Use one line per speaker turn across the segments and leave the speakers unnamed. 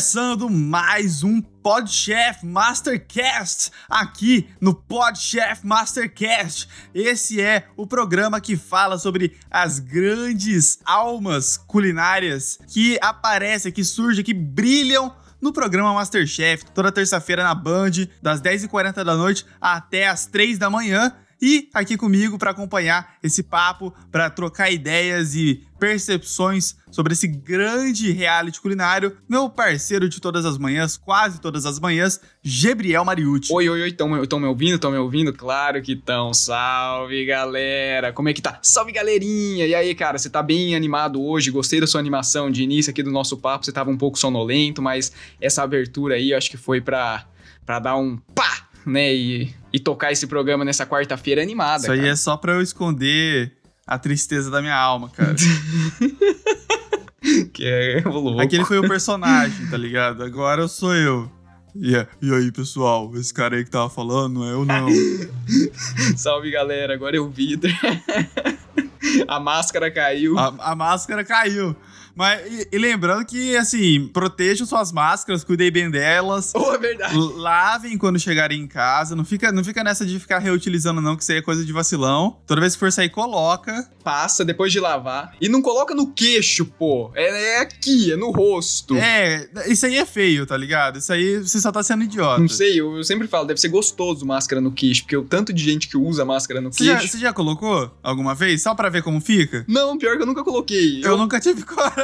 Começando mais um Podchef Mastercast aqui no Podchef Mastercast. Esse é o programa que fala sobre as grandes almas culinárias que aparecem, que surgem, que brilham no programa Masterchef, toda terça-feira na Band, das 10h40 da noite até as 3 da manhã. E aqui comigo para acompanhar esse papo, para trocar ideias e percepções sobre esse grande reality culinário, meu parceiro de todas as manhãs, quase todas as manhãs, Gabriel Mariucci.
Oi, oi, oi, estão me ouvindo? Estão me ouvindo? Claro que estão. Salve, galera! Como é que tá? Salve, galerinha! E aí, cara, você tá bem animado hoje? Gostei da sua animação de início aqui do nosso papo. Você tava um pouco sonolento, mas essa abertura aí eu acho que foi pra, pra dar um pá! Né, e, e tocar esse programa nessa quarta-feira animada.
Isso aí cara. é só pra eu esconder a tristeza da minha alma, cara.
que é louco.
Aquele foi o personagem, tá ligado? Agora eu sou eu. E, e aí, pessoal, esse cara aí que tava falando, não é eu não.
Salve, galera, agora é o Vitor. a máscara caiu.
A, a máscara caiu. Mas, e, e, lembrando que, assim, protejam suas máscaras, cuidem bem delas.
Oh, é verdade.
Lavem quando chegarem em casa. Não fica, não fica nessa de ficar reutilizando, não, que isso aí é coisa de vacilão. Toda vez que for sair, coloca.
Passa depois de lavar. E não coloca no queixo, pô. É, é aqui, é no rosto.
É, isso aí é feio, tá ligado? Isso aí você só tá sendo idiota.
Não sei, eu, eu sempre falo, deve ser gostoso máscara no queixo, porque o tanto de gente que usa máscara no
você
queixo.
Já, você já colocou alguma vez? Só pra ver como fica?
Não, pior que eu nunca coloquei.
Eu, eu nunca tive coragem.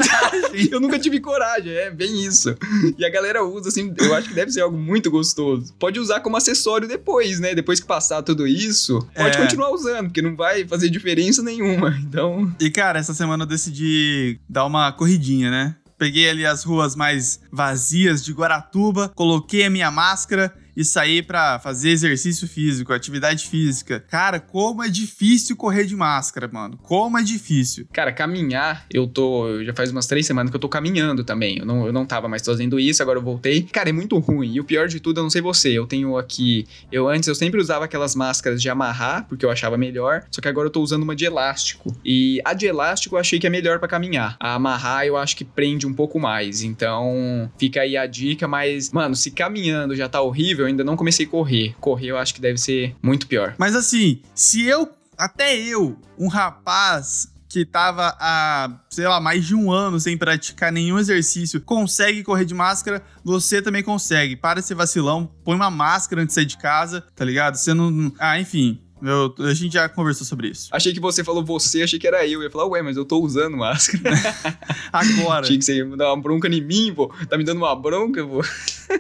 Eu nunca tive coragem, é bem isso. E a galera usa, assim, eu acho que deve ser algo muito gostoso. Pode usar como acessório depois, né? Depois que passar tudo isso, pode é. continuar usando, porque não vai fazer diferença nenhuma. Então.
E, cara, essa semana eu decidi dar uma corridinha, né? Peguei ali as ruas mais vazias de Guaratuba, coloquei a minha máscara e sair para fazer exercício físico, atividade física. Cara, como é difícil correr de máscara, mano. Como é difícil.
Cara, caminhar, eu tô. Já faz umas três semanas que eu tô caminhando também. Eu não, eu não tava mais fazendo isso, agora eu voltei. Cara, é muito ruim. E o pior de tudo, eu não sei você. Eu tenho aqui. Eu antes eu sempre usava aquelas máscaras de amarrar, porque eu achava melhor. Só que agora eu tô usando uma de elástico. E a de elástico eu achei que é melhor para caminhar. A amarrar eu acho que prende um pouco mais. Então, fica aí a dica. Mas, mano, se caminhando já tá horrível, eu ainda não comecei a correr. Correr eu acho que deve ser muito pior.
Mas assim, se eu, até eu, um rapaz que tava há, sei lá, mais de um ano sem praticar nenhum exercício, consegue correr de máscara, você também consegue. Para de ser vacilão, põe uma máscara antes de sair de casa, tá ligado? Você não. Ah, enfim. Eu, a gente já conversou sobre isso.
Achei que você falou você, achei que era eu. Eu ia falar, ué, mas eu tô usando máscara.
Agora.
Tinha que você me dar uma bronca em mim, pô. Tá me dando uma bronca, pô.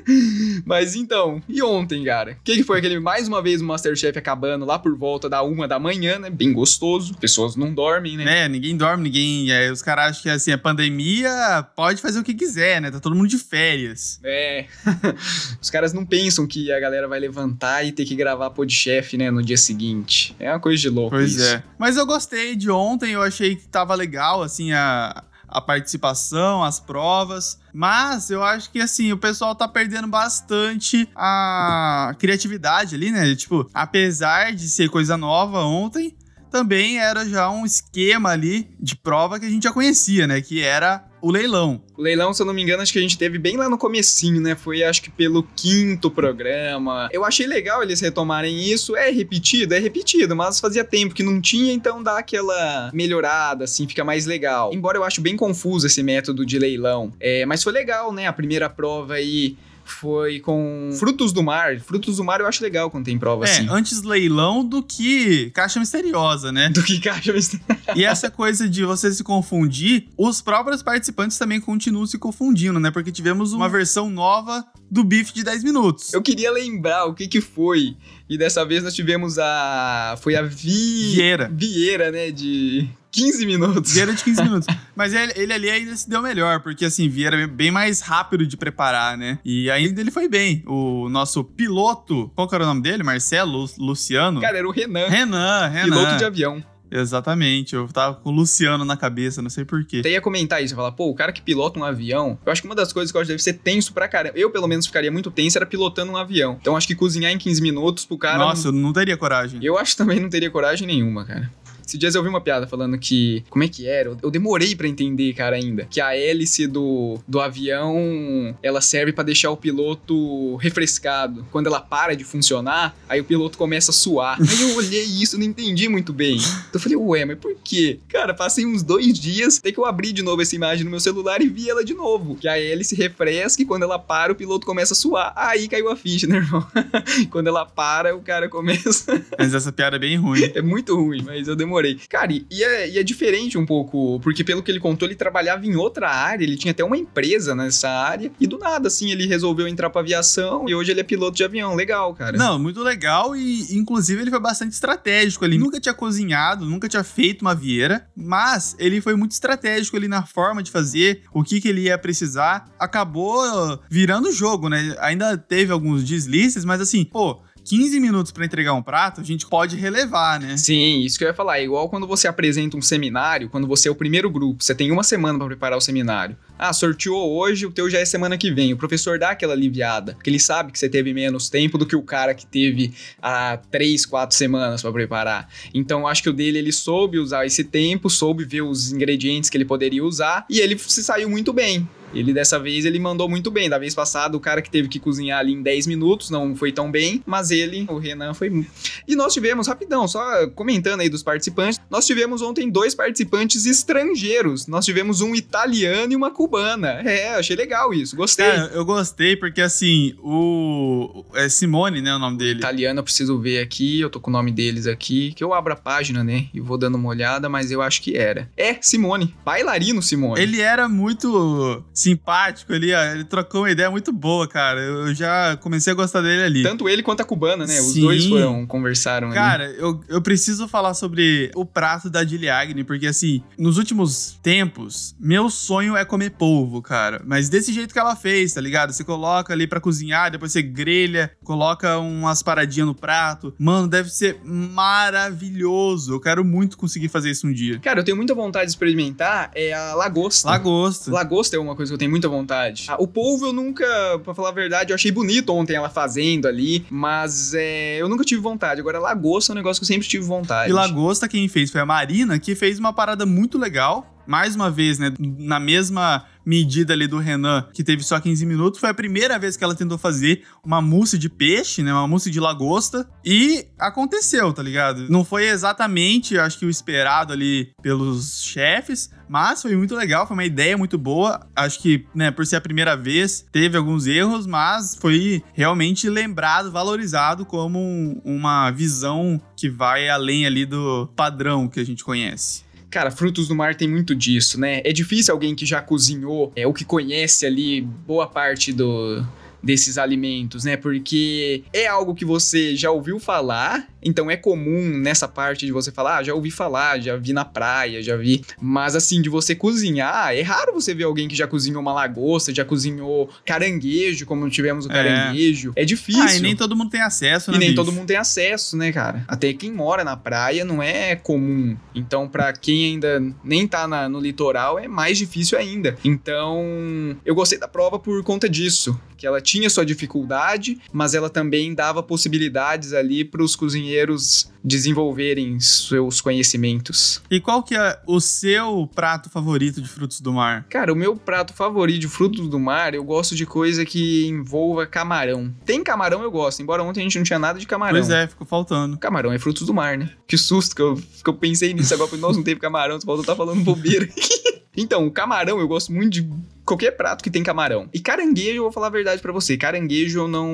mas então, e ontem, cara? O que, que foi aquele, mais uma vez, o Masterchef acabando lá por volta da uma da manhã, né? Bem gostoso. Pessoas não dormem, né?
É, ninguém dorme, ninguém. É, os caras acham que, assim, a pandemia pode fazer o que quiser, né? Tá todo mundo de férias.
É. os caras não pensam que a galera vai levantar e ter que gravar podchef, né, no dia seguinte seguinte. É uma coisa de louco.
Pois
isso.
é. Mas eu gostei de ontem, eu achei que tava legal, assim, a, a participação, as provas. Mas eu acho que, assim, o pessoal tá perdendo bastante a criatividade ali, né? Tipo, apesar de ser coisa nova ontem, também era já um esquema ali de prova que a gente já conhecia, né? Que era o leilão.
O leilão, se eu não me engano, acho que a gente teve bem lá no comecinho, né? Foi acho que pelo quinto programa. Eu achei legal eles retomarem isso. É repetido? É repetido, mas fazia tempo que não tinha, então dá aquela melhorada, assim, fica mais legal. Embora eu acho bem confuso esse método de leilão. É, mas foi legal, né? A primeira prova aí foi com Frutos do Mar. Frutos do Mar eu acho legal quando tem prova
é,
assim.
antes leilão do que caixa misteriosa, né?
Do que caixa misteriosa.
e essa coisa de você se confundir, os próprios participantes também continuam se confundindo, né? Porque tivemos uma versão nova do bife de 10 minutos.
Eu queria lembrar o que que foi. E dessa vez nós tivemos a. Foi a Vi...
Vieira.
Vieira, né? De 15 minutos.
Vieira de 15 minutos. Mas ele, ele, ali ainda se deu melhor, porque assim, Vieira é bem mais rápido de preparar, né? E ainda ele foi bem. O nosso piloto, qual era o nome dele? Marcelo? Luciano?
Cara, era o Renan.
Renan, Renan.
Piloto de avião.
Exatamente, eu tava com o Luciano na cabeça, não sei porquê.
Até ia comentar isso, falar, pô, o cara que pilota um avião, eu acho que uma das coisas que eu acho que deve ser tenso pra caramba. Eu, pelo menos, ficaria muito tenso era pilotando um avião. Então acho que cozinhar em 15 minutos pro cara.
Nossa, não... eu não teria coragem.
Eu acho que também não teria coragem nenhuma, cara. Esses dias eu vi uma piada falando que. Como é que era? Eu demorei para entender, cara, ainda. Que a hélice do, do avião ela serve para deixar o piloto refrescado. Quando ela para de funcionar, aí o piloto começa a suar. Aí eu olhei isso, não entendi muito bem. Então eu falei, ué, mas por quê? Cara, passei uns dois dias, até que eu abri de novo essa imagem no meu celular e vi ela de novo. Que a hélice refresca e quando ela para, o piloto começa a suar. Aí caiu a ficha, né, irmão? quando ela para, o cara começa.
mas essa piada é bem ruim.
É muito ruim, mas eu demorei. Cara, e é, e é diferente um pouco, porque pelo que ele contou, ele trabalhava em outra área, ele tinha até uma empresa nessa área, e do nada, assim, ele resolveu entrar pra aviação e hoje ele é piloto de avião. Legal, cara.
Não, muito legal e, inclusive, ele foi bastante estratégico. Ele nunca tinha cozinhado, nunca tinha feito uma vieira, mas ele foi muito estratégico ali na forma de fazer, o que, que ele ia precisar. Acabou virando o jogo, né? Ainda teve alguns deslizes, mas assim, pô, 15 minutos para entregar um prato, a gente pode relevar, né?
Sim, isso que eu ia falar. É igual quando você apresenta um seminário, quando você é o primeiro grupo, você tem uma semana para preparar o seminário. Ah, sorteou hoje, o teu já é semana que vem. O professor dá aquela aliviada, porque ele sabe que você teve menos tempo do que o cara que teve há três, quatro semanas para preparar. Então, acho que o dele ele soube usar esse tempo, soube ver os ingredientes que ele poderia usar e ele se saiu muito bem. Ele dessa vez ele mandou muito bem. Da vez passada, o cara que teve que cozinhar ali em 10 minutos não foi tão bem, mas ele, o Renan, foi. E nós tivemos, rapidão, só comentando aí dos participantes, nós tivemos ontem dois participantes estrangeiros. Nós tivemos um italiano e uma cubana. É, achei legal isso, gostei.
Cara, eu gostei porque assim, o. É Simone, né? O nome dele.
Italiano, eu preciso ver aqui, eu tô com o nome deles aqui, que eu abro a página, né? E vou dando uma olhada, mas eu acho que era. É, Simone. Bailarino Simone.
Ele era muito simpático ali, ó. Ele trocou uma ideia muito boa, cara. Eu já comecei a gostar dele ali.
Tanto ele quanto a cubana, né? Os dois foram, conversaram
cara,
ali.
eu, eu preciso falar sobre o prato da Diliagne, porque assim, nos últimos tempos, meu sonho é comer polvo, cara. Mas desse jeito que ela fez, tá ligado? Você coloca ali para cozinhar, depois você grelha, coloca umas paradinhas no prato. Mano, deve ser maravilhoso. Eu quero muito conseguir fazer isso um dia.
Cara, eu tenho muita vontade de experimentar é a lagosta.
Lagosta.
Lagosta é uma coisa que eu tenho muita vontade. Ah, o polvo eu nunca, pra falar a verdade, eu achei bonito ontem ela fazendo ali, mas é, eu nunca tive vontade. Agora, lagosta é um negócio que eu sempre tive vontade.
E lagosta quem fez foi a Marina, que fez uma parada muito legal. Mais uma vez, né, na mesma medida ali do Renan, que teve só 15 minutos, foi a primeira vez que ela tentou fazer uma mousse de peixe, né? Uma mousse de lagosta. E aconteceu, tá ligado? Não foi exatamente, acho que o esperado ali pelos chefes, mas foi muito legal, foi uma ideia muito boa. Acho que, né, por ser a primeira vez, teve alguns erros, mas foi realmente lembrado, valorizado como um, uma visão que vai além ali do padrão que a gente conhece.
Cara, frutos do mar tem muito disso, né? É difícil alguém que já cozinhou, é, ou que conhece ali boa parte do, desses alimentos, né? Porque é algo que você já ouviu falar, então é comum nessa parte de você falar, ah, já ouvi falar, já vi na praia, já vi. Mas assim, de você cozinhar, é raro você ver alguém que já cozinhou uma lagosta, já cozinhou caranguejo, como tivemos o é. caranguejo. É, é difícil. Ah,
e nem todo mundo tem acesso, né?
E nem
bicho?
todo mundo tem acesso, né, cara? Até quem mora na praia não é comum. Então, para quem ainda nem tá na, no litoral, é mais difícil ainda. Então, eu gostei da prova por conta disso. Que ela tinha sua dificuldade, mas ela também dava possibilidades ali para os cozinheiros desenvolverem seus conhecimentos.
E qual que é o seu prato favorito de frutos do mar?
Cara, o meu prato favorito de frutos do mar, eu gosto de coisa que envolva camarão. Tem camarão eu gosto, embora ontem a gente não tinha nada de camarão.
Pois é, ficou faltando.
Camarão é frutos do mar, né? Que susto que eu, que eu pensei nisso agora, porque nós não teve camarão, você falou, tá falando bobeira aqui. Então, o camarão, eu gosto muito de qualquer prato que tem camarão. E caranguejo, eu vou falar a verdade para você, caranguejo eu não,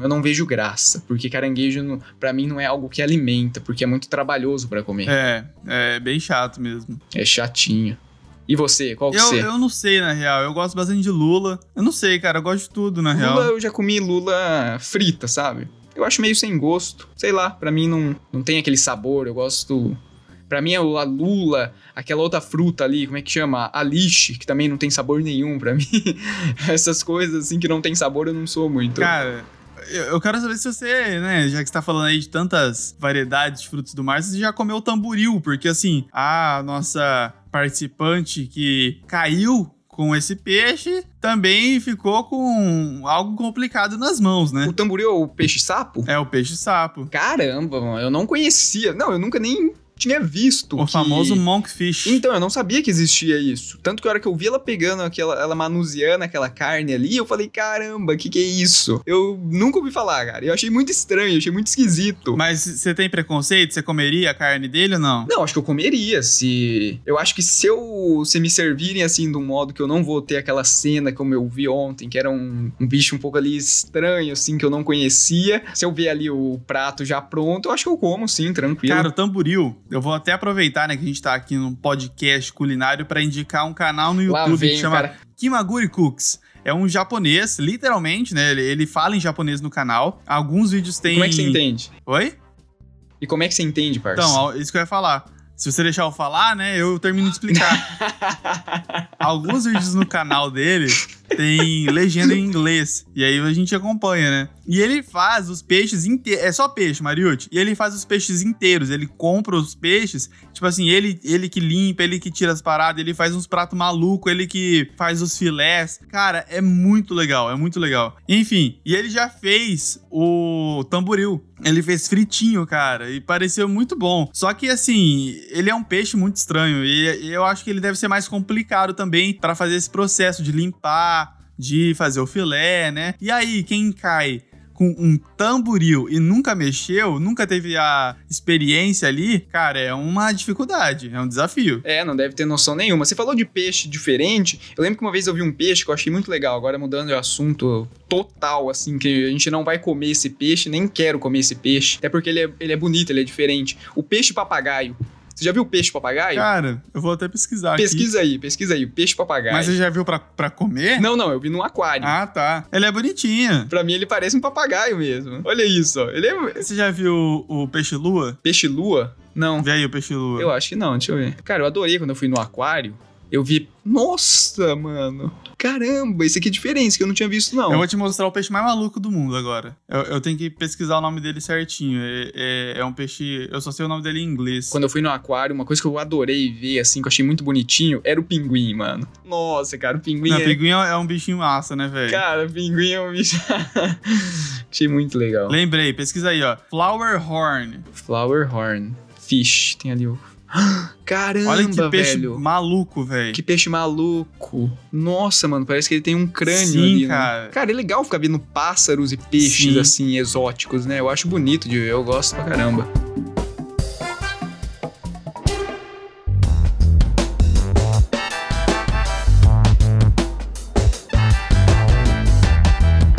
eu não vejo graça, porque caranguejo para mim não é algo que alimenta, porque é muito trabalhoso para comer.
É, é bem chato mesmo.
É chatinho. E você, qual que
eu,
você?
Eu não sei, na real. Eu gosto bastante de lula. Eu não sei, cara. Eu gosto de tudo, na
lula,
real.
Lula, eu já comi lula frita, sabe? Eu acho meio sem gosto. Sei lá, para mim não, não tem aquele sabor. Eu gosto Pra mim, a lula, aquela outra fruta ali, como é que chama? A lixe, que também não tem sabor nenhum pra mim. Essas coisas assim que não tem sabor, eu não sou muito.
Cara, eu quero saber se você, né, já que você tá falando aí de tantas variedades de frutos do mar, você já comeu tamboril, porque assim, a nossa participante que caiu com esse peixe também ficou com algo complicado nas mãos, né?
O tamboril é o peixe-sapo?
É o peixe-sapo.
Caramba, mano, eu não conhecia. Não, eu nunca nem tinha visto
O
que...
famoso monkfish.
Então, eu não sabia que existia isso. Tanto que a hora que eu vi ela pegando aquela, ela manuseando aquela carne ali, eu falei, caramba, que que é isso? Eu nunca ouvi falar, cara. Eu achei muito estranho, achei muito esquisito.
Mas você tem preconceito? Você comeria a carne dele ou não?
Não, acho que eu comeria se. Eu acho que se eu. Se me servirem assim de um modo que eu não vou ter aquela cena como eu vi ontem, que era um, um bicho um pouco ali estranho, assim, que eu não conhecia. Se eu ver ali o prato já pronto, eu acho que eu como, sim, tranquilo.
Cara, o tamboril, eu vou até aproveitar, né, que a gente tá aqui num podcast culinário pra indicar um canal no YouTube
vem,
que chama
cara.
Kimaguri Cooks. É um japonês, literalmente, né? Ele, ele fala em japonês no canal. Alguns vídeos tem.
Como é que você entende?
Oi?
E como é que você entende, parça?
Então, isso que eu ia falar. Se você deixar eu falar, né, eu termino de explicar. Alguns vídeos no canal dele tem legenda em inglês. E aí a gente acompanha, né? E ele faz os peixes inteiros. É só peixe, Mariucci. E ele faz os peixes inteiros. Ele compra os peixes. Tipo assim, ele, ele que limpa, ele que tira as paradas, ele faz uns pratos malucos, ele que faz os filés. Cara, é muito legal, é muito legal. Enfim, e ele já fez o tamboril. Ele fez fritinho, cara, e pareceu muito bom. Só que assim, ele é um peixe muito estranho e, eu acho que ele deve ser mais complicado também para fazer esse processo de limpar, de fazer o filé, né? E aí, quem cai com um tamboril e nunca mexeu, nunca teve a experiência ali, cara, é uma dificuldade, é um desafio.
É, não deve ter noção nenhuma. Você falou de peixe diferente. Eu lembro que uma vez eu vi um peixe que eu achei muito legal. Agora mudando de assunto total, assim, que a gente não vai comer esse peixe, nem quero comer esse peixe. Até porque ele é, ele é bonito, ele é diferente. O peixe papagaio. Você já viu o peixe papagaio?
Cara, eu vou até pesquisar
pesquisa aí, pesquisa aí. Peixe
aqui.
papagaio.
Mas você já viu pra, pra comer?
Não, não, eu vi num aquário.
Ah, tá. Ele é bonitinho.
Pra mim ele parece um papagaio mesmo. Olha isso, ó. Ele é
Você já viu o, o peixe-lua?
peixe-lua? Não.
Vê aí o peixe-lua.
Eu acho que não, deixa eu ver. Cara, eu adorei quando eu fui no aquário. Eu vi. Nossa, mano. Caramba, esse aqui é diferente, que eu não tinha visto, não.
Eu vou te mostrar o peixe mais maluco do mundo agora. Eu, eu tenho que pesquisar o nome dele certinho. É, é- é um peixe. Eu só sei o nome dele em inglês.
Quando eu fui no aquário, uma coisa que eu adorei ver, assim, que eu achei muito bonitinho, era o pinguim, mano. Nossa, cara, o pinguim
Não,
é...
pinguim é é um bichinho massa, né, velho?
Cara, o pinguim é um bicho... achei muito legal.
Lembrei, pesquisa aí, ó. Flower Horn.
Flower horn. Fish. Tem ali o... Caramba,
Olha que peixe
velho.
maluco, velho.
Que peixe maluco. Nossa, mano, parece que ele tem um crânio
Sim,
ali. né?
cara.
Cara, é legal ficar vendo pássaros e peixes,
Sim.
assim, exóticos, né? Eu acho bonito de ver, eu gosto pra caramba.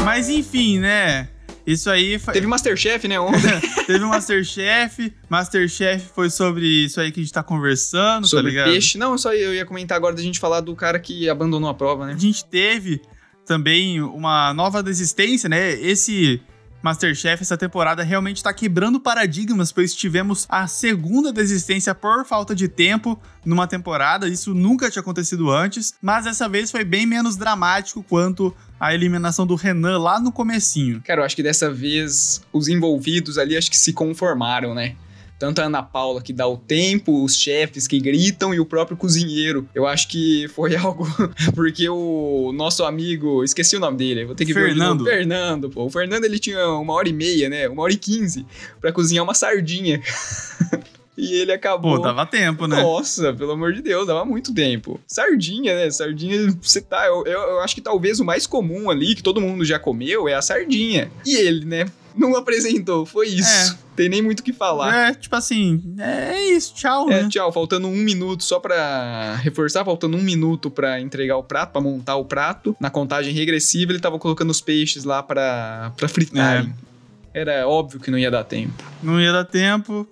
Mas enfim, né? Isso aí fa-
Teve Masterchef, né, ontem?
teve Masterchef. Masterchef foi sobre isso aí que a gente tá conversando,
Sobre
tá ligado?
peixe. Não, só eu ia comentar agora da gente falar do cara que abandonou a prova, né?
A gente teve também uma nova desistência, né? Esse Masterchef, essa temporada, realmente tá quebrando paradigmas, pois tivemos a segunda desistência por falta de tempo numa temporada. Isso nunca tinha acontecido antes, mas dessa vez foi bem menos dramático quanto a eliminação do Renan lá no comecinho.
Cara, eu acho que dessa vez os envolvidos ali acho que se conformaram, né? Tanto a Ana Paula que dá o tempo, os chefes que gritam e o próprio cozinheiro. Eu acho que foi algo. Porque o nosso amigo. Esqueci o nome dele, vou ter que ver.
Fernando.
o nome. Fernando, pô. O Fernando ele tinha uma hora e meia, né? Uma hora e quinze pra cozinhar uma sardinha. e ele acabou.
Pô, dava tempo, né?
Nossa, pelo amor de Deus, dava muito tempo. Sardinha, né? Sardinha, você tá. Eu, eu, eu acho que talvez o mais comum ali, que todo mundo já comeu, é a sardinha. E ele, né? Não apresentou, foi isso. Tem nem muito o que falar.
É, tipo assim, é isso, tchau,
É,
né?
tchau, faltando um minuto só pra reforçar, faltando um minuto pra entregar o prato, pra montar o prato. Na contagem regressiva, ele tava colocando os peixes lá pra, pra fritarem.
É.
Era óbvio que não ia dar tempo.
Não ia dar tempo,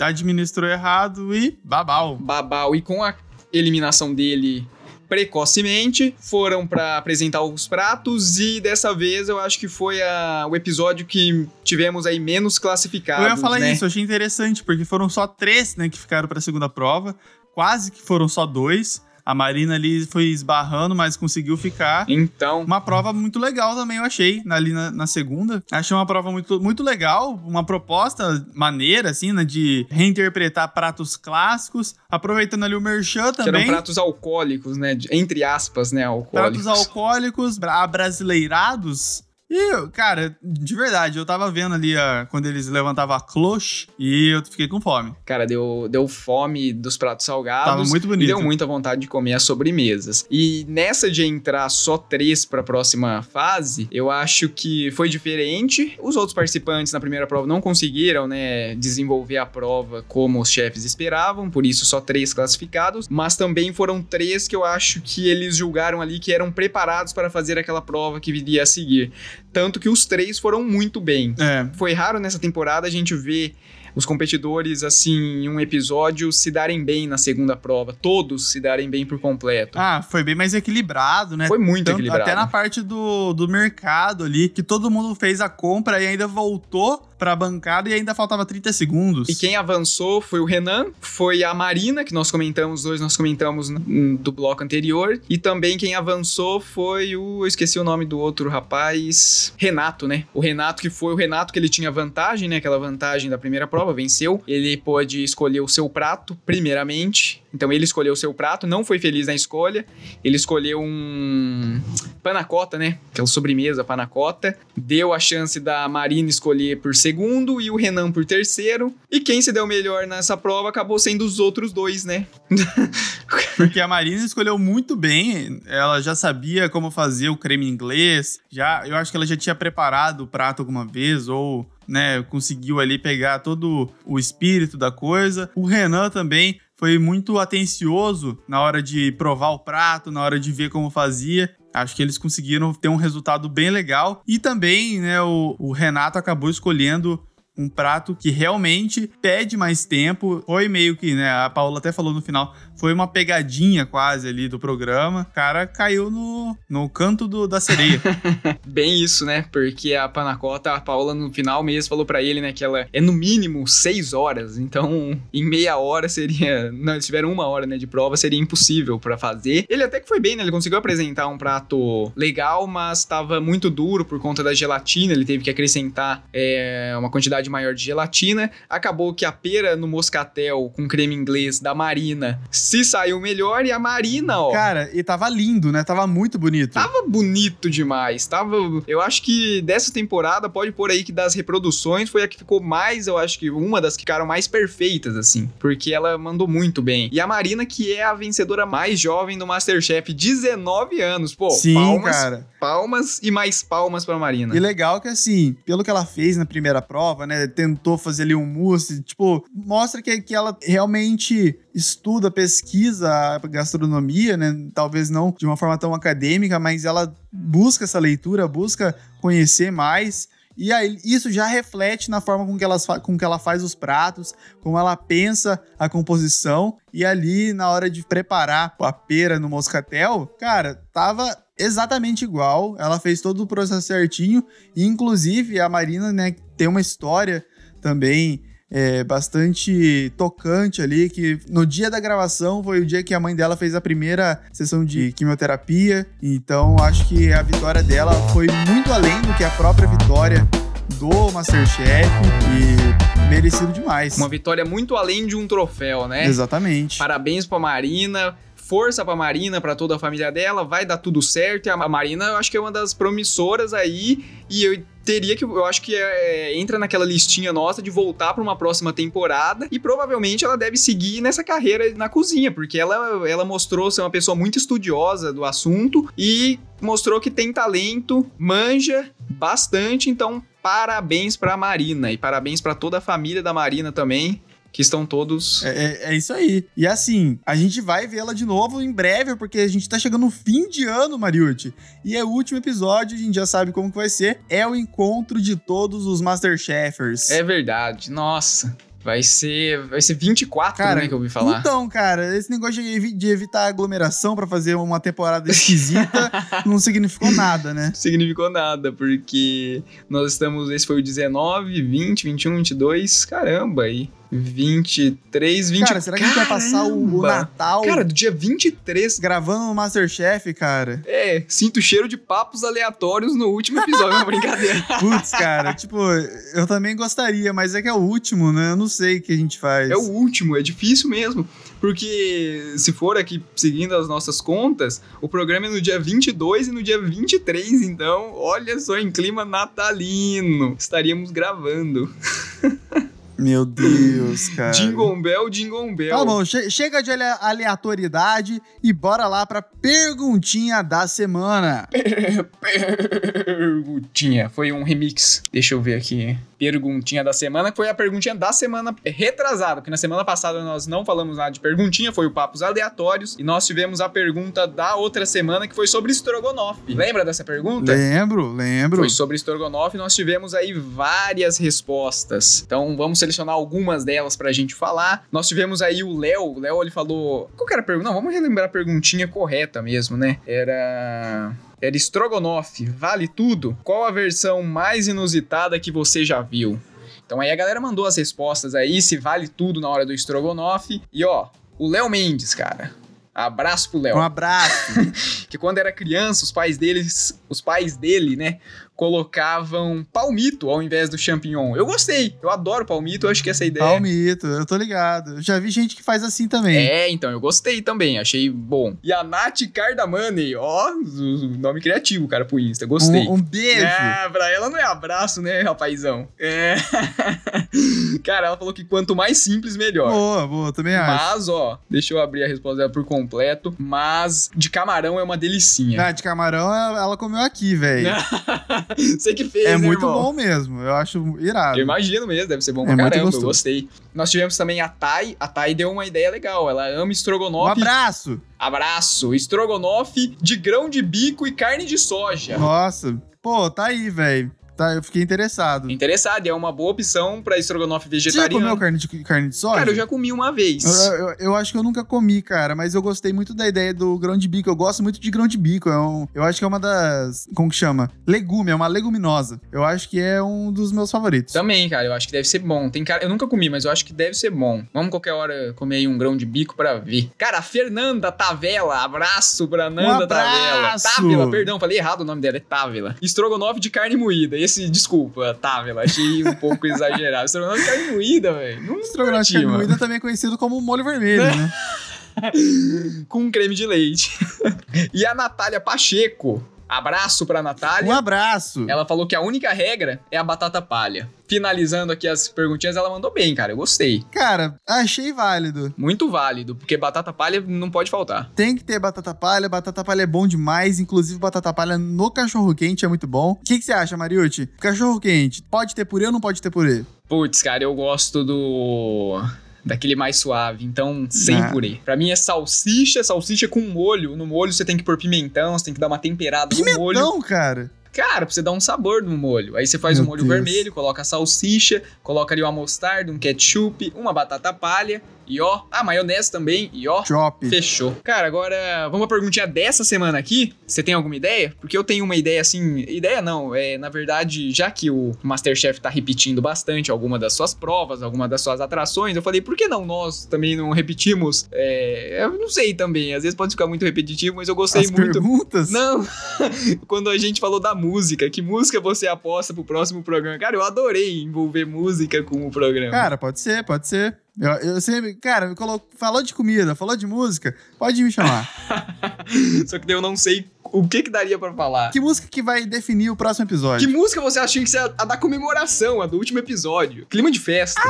administrou errado e babau.
Babau. E com a eliminação dele precocemente, foram pra apresentar os pratos e dessa vez eu acho que foi a- o episódio que tivemos aí menos classificados,
Eu ia falar
né?
isso, eu achei interessante, porque foram só três, né, que ficaram pra segunda prova. Quase que foram só dois. A Marina ali foi esbarrando, mas conseguiu ficar.
Então,
Uma prova muito legal também, eu achei, ali na, na segunda. Achei uma prova muito, muito legal, uma proposta maneira, assim, né, de reinterpretar pratos clássicos, aproveitando ali o merchan
que eram
também.
pratos alcoólicos, né? Entre aspas, né? Alcoólicos.
pratos alcoólicos, bra- abrasileirados. E, cara, de verdade, eu tava vendo ali a, quando eles levantavam a cloche e eu fiquei com fome.
Cara, deu, deu fome dos pratos salgados.
Tava muito bonito.
E deu muita vontade de comer as sobremesas. E nessa de entrar só três pra próxima fase, eu acho que foi diferente. Os outros participantes na primeira prova não conseguiram, né, desenvolver a prova como os chefes esperavam, por isso só três classificados. Mas também foram três que eu acho que eles julgaram ali que eram preparados para fazer aquela prova que viria a seguir. Tanto que os três foram muito bem.
É.
Foi raro nessa temporada a gente ver os competidores, assim, em um episódio, se darem bem na segunda prova. Todos se darem bem por completo.
Ah, foi bem mais equilibrado, né?
Foi muito
Tanto-
equilibrado.
Até na parte do, do mercado ali, que todo mundo fez a compra e ainda voltou pra bancada e ainda faltava 30 segundos.
E quem avançou foi o Renan, foi a Marina, que nós comentamos, os dois nós comentamos do bloco anterior. E também quem avançou foi o. Eu esqueci o nome do outro rapaz. Renato, né? O Renato, que foi o Renato que ele tinha vantagem, né? Aquela vantagem da primeira prova, venceu. Ele pôde escolher o seu prato, primeiramente. Então ele escolheu o seu prato, não foi feliz na escolha. Ele escolheu um panacota, né? Aquela sobremesa panacota. Deu a chance da Marina escolher por segundo e o Renan por terceiro. E quem se deu melhor nessa prova acabou sendo os outros dois, né?
Porque a Marina escolheu muito bem, ela já sabia como fazer o creme inglês, já, eu acho que ela já tinha preparado o prato alguma vez, ou, né, conseguiu ali pegar todo o espírito da coisa. O Renan também foi muito atencioso na hora de provar o prato, na hora de ver como fazia. Acho que eles conseguiram ter um resultado bem legal. E também, né, o, o Renato acabou escolhendo um prato que realmente pede mais tempo. Foi meio que, né? A Paula até falou no final, foi uma pegadinha quase ali do programa. O cara caiu no, no canto do- da sereia.
Bem isso, né? Porque a panacota, a Paula no final mesmo falou pra ele, né, que ela é no mínimo seis horas. Então, em meia hora seria. Não, eles tiveram uma hora, né, de prova, seria impossível pra fazer. Ele até que foi bem, né? Ele conseguiu apresentar um prato legal, mas tava muito duro por conta da gelatina. Ele teve que acrescentar é, uma quantidade maior de gelatina. Acabou que a pera no moscatel com creme inglês da Marina se saiu melhor e a Marina, ó.
cara, e tava lindo, né? Tava muito bonito.
Tava bonito demais. Tava. Eu acho que dessa temporada, pode pôr aí que das reproduções foi a que ficou mais, eu acho que uma das que ficaram mais perfeitas, assim. Porque ela mandou muito bem. E a Marina, que é a vencedora mais jovem do Masterchef, 19 anos. Pô,
Sim,
palmas,
cara.
palmas e mais palmas pra Marina.
E legal que, assim, pelo que ela fez na primeira prova, né? Tentou fazer ali um mousse, tipo, mostra que, que ela realmente estuda, pesquisa a gastronomia, né? Talvez não de uma forma tão acadêmica, mas ela busca essa leitura, busca conhecer mais. E aí, isso já reflete na forma com que, elas fa- com que ela faz os pratos, como ela pensa a composição. E ali, na hora de preparar a pera no moscatel, cara, tava exatamente igual. Ela fez todo o processo certinho. E, inclusive, a Marina, né, tem uma história também é, bastante tocante ali, que no dia da gravação foi o dia que a mãe dela fez a primeira sessão de quimioterapia. Então, acho que a vitória dela foi muito além do que a própria vitória do Masterchef e merecido demais.
Uma vitória muito além de um troféu, né?
Exatamente.
Parabéns pra Marina. Força pra Marina, pra toda a família dela, vai dar tudo certo. E a Marina, eu acho que é uma das promissoras aí. E eu teria que, eu acho que é, entra naquela listinha nossa de voltar pra uma próxima temporada. E provavelmente ela deve seguir nessa carreira na cozinha, porque ela, ela mostrou ser uma pessoa muito estudiosa do assunto e mostrou que tem talento, manja bastante. Então, parabéns pra Marina e parabéns pra toda a família da Marina também. Que estão todos
É, é- é isso aí. E assim, a gente vai vê-la de novo em breve, porque a gente tá chegando no fim de ano, Mariucci. E é o último episódio, a gente já sabe como que vai ser. É o encontro de todos os Masterchefers.
É verdade. Nossa. Vai ser, vai ser 24,
Cara,
né, que eu ouvi falar.
Então, cara, esse negócio de, evi- de evitar aglomeração pra fazer uma temporada esquisita não significou nada, né?
Significou nada, porque nós estamos, esse foi o 19, 20, 21, 22, caramba, aí 23, 20...
Cara, será que a gente vai passar o, o
Caramba!
Natal
Cara, do dia 23,
gravando no Masterchef, cara?
é, sinto cheiro de papos aleatórios no último episódio, é uma brincadeira.
Putz, cara, tipo, eu também gostaria, mas é que é o último, né? Eu não, sei que a gente faz.
É o último, é difícil mesmo. Porque se for aqui seguindo as nossas contas, o programa é no dia 22 e no dia 23, então olha só em clima natalino. Estaríamos gravando.
Meu Deus, cara.
Jingle Bell, Jingle Bell.
Tá bom, che chega de aleatoriedade e bora lá pra perguntinha da semana.
perguntinha. Foi um remix. Deixa eu ver aqui perguntinha da semana, que foi a perguntinha da semana retrasada, porque na semana passada nós não falamos nada de perguntinha, foi o Papos Aleatórios, e nós tivemos a pergunta da outra semana, que foi sobre estrogonofe. Lembra dessa pergunta?
Lembro, lembro.
Foi sobre estrogonofe, e nós tivemos aí várias respostas. Então vamos selecionar algumas delas pra gente falar. Nós tivemos aí o Léo, o Léo ele falou... Qual que era a pergunta? Não, vamos relembrar a perguntinha correta mesmo, né? Era... Era estrogonofe, vale tudo? Qual a versão mais inusitada que você já viu? Então aí a galera mandou as respostas aí, se vale tudo na hora do estrogonofe. E ó, o Léo Mendes, cara. Abraço pro Léo.
Um abraço.
que quando era criança, os pais deles, os pais dele, né, colocavam palmito ao invés do champignon. Eu gostei, eu adoro palmito, eu acho que essa ideia.
Palmito, eu tô ligado. Eu já vi gente que faz assim também.
É, então, eu gostei também, achei bom. E a Nath Cardamani, ó, nome criativo, cara, pro Insta, gostei.
Um, um beijo.
É, pra ela não é abraço, né, rapazão? É. cara, ela falou que quanto mais simples, melhor.
Boa, boa, também acho.
Mas, ó, deixa eu abrir a resposta dela por completo, mas de camarão é uma delicinha.
Ah, de camarão ela comeu aqui, velho.
Você que fez,
É
né,
muito
irmão?
bom mesmo. Eu acho irado.
Eu imagino mesmo, deve ser bom
É
pra
muito
caramba, eu gostei. Nós tivemos também a Thay, a Thay deu uma ideia legal, ela ama
Um
estrogonofe.
abraço.
Abraço, estrogonofe de grão de bico e carne de soja.
Nossa. Pô, tá aí, velho. Tá, eu fiquei interessado.
Interessado, é uma boa opção pra estrogonofe
Você já
vegetariano.
comeu carne de, carne de soja?
Cara, eu já comi uma vez.
Eu, eu- eu acho que eu nunca comi, cara, mas eu gostei muito da ideia do grão de bico. Eu gosto muito de grão de bico. É um, eu acho que é uma das. Como que chama? Legume, é uma leguminosa. Eu acho que é um dos meus favoritos.
Também, cara, eu acho que deve ser bom. Tem cara, eu nunca comi, mas eu acho que deve ser bom. Vamos qualquer hora comer aí um grão de bico pra ver. Cara, Fernanda Tavela, abraço pra Nanda Tavela.
abraço!
Távila, perdão, falei errado o nome dela, é Távila. Estrogonofe de carne moída. Esse, desculpa, Távila, achei um pouco exagerado. Estrogonofe de carne moída, velho. Não
Estrogonofe de carne moída também é conhecido como molho vermelho, né?
Com creme de leite. e a Natália Pacheco. Abraço pra Natália.
Um abraço.
Ela falou que a única regra é a batata palha. Finalizando aqui as perguntinhas, ela mandou bem, cara. Eu gostei.
Cara, achei válido.
Muito válido, porque batata palha não pode faltar.
Tem que ter batata palha. Batata palha é bom demais. Inclusive, batata palha no cachorro quente é muito bom. O que, que você acha, Mariucci? Cachorro quente, pode ter purê ou não pode ter purê?
Putz, cara, eu gosto do. Daquele mais suave, então sem
Ah.
purê. Pra mim é salsicha, salsicha com molho. No molho você tem que pôr pimentão, você tem que dar uma temperada no molho.
Pimentão, cara.
Cara, pra você dar um sabor no molho. Aí você faz
Meu
o molho
Deus.
vermelho, coloca a salsicha, coloca ali uma mostarda, um ketchup, uma batata palha e ó, a maionese também e ó,
Chop.
Fechou. Cara, agora vamos pra perguntinha dessa semana aqui. Você tem alguma ideia? Porque eu tenho uma ideia assim. Ideia não, é na verdade, já que o Masterchef tá repetindo bastante alguma das suas provas, alguma das suas atrações, eu falei, por que não nós também não repetimos? É, eu não sei também, às vezes pode ficar muito repetitivo, mas eu gostei
As
muito.
perguntas?
Não, quando a gente falou da música, que música você aposta pro próximo programa? Cara, eu adorei envolver música com o programa.
Cara, pode ser, pode ser. Eu, eu sempre, cara, me colo- falou de comida, falou de música, pode me chamar.
Só que daí eu não sei o que que daria pra falar.
que música que vai definir o próximo
Que
episódio?
música você acha que que ser a, a da comemoração, a do último episódio? Clima de festa.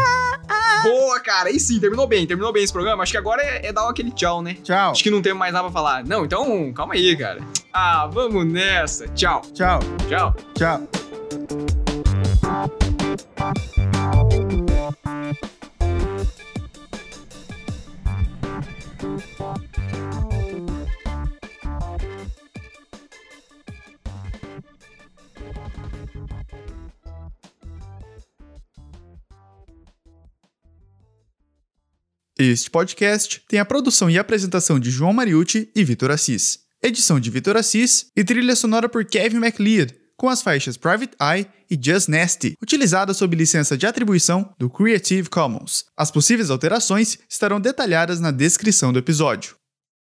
Boa, cara. Aí sim, terminou bem, terminou bem esse programa. Acho que agora é, é dar aquele tchau, né?
Tchau,
Acho que não tem mais nada pra falar. Não, então calma aí, cara. Ah, vamos nessa. Tchau,
tchau,
tchau.
tchau. Este podcast tem a produção e apresentação de João Mariucci e Vitor Assis. Edição de Vitor Assis e trilha sonora por Kevin MacLeod, com as faixas Private Eye e Just Nasty, utilizadas sob licença de atribuição do Creative Commons. As possíveis alterações estarão detalhadas na descrição do episódio.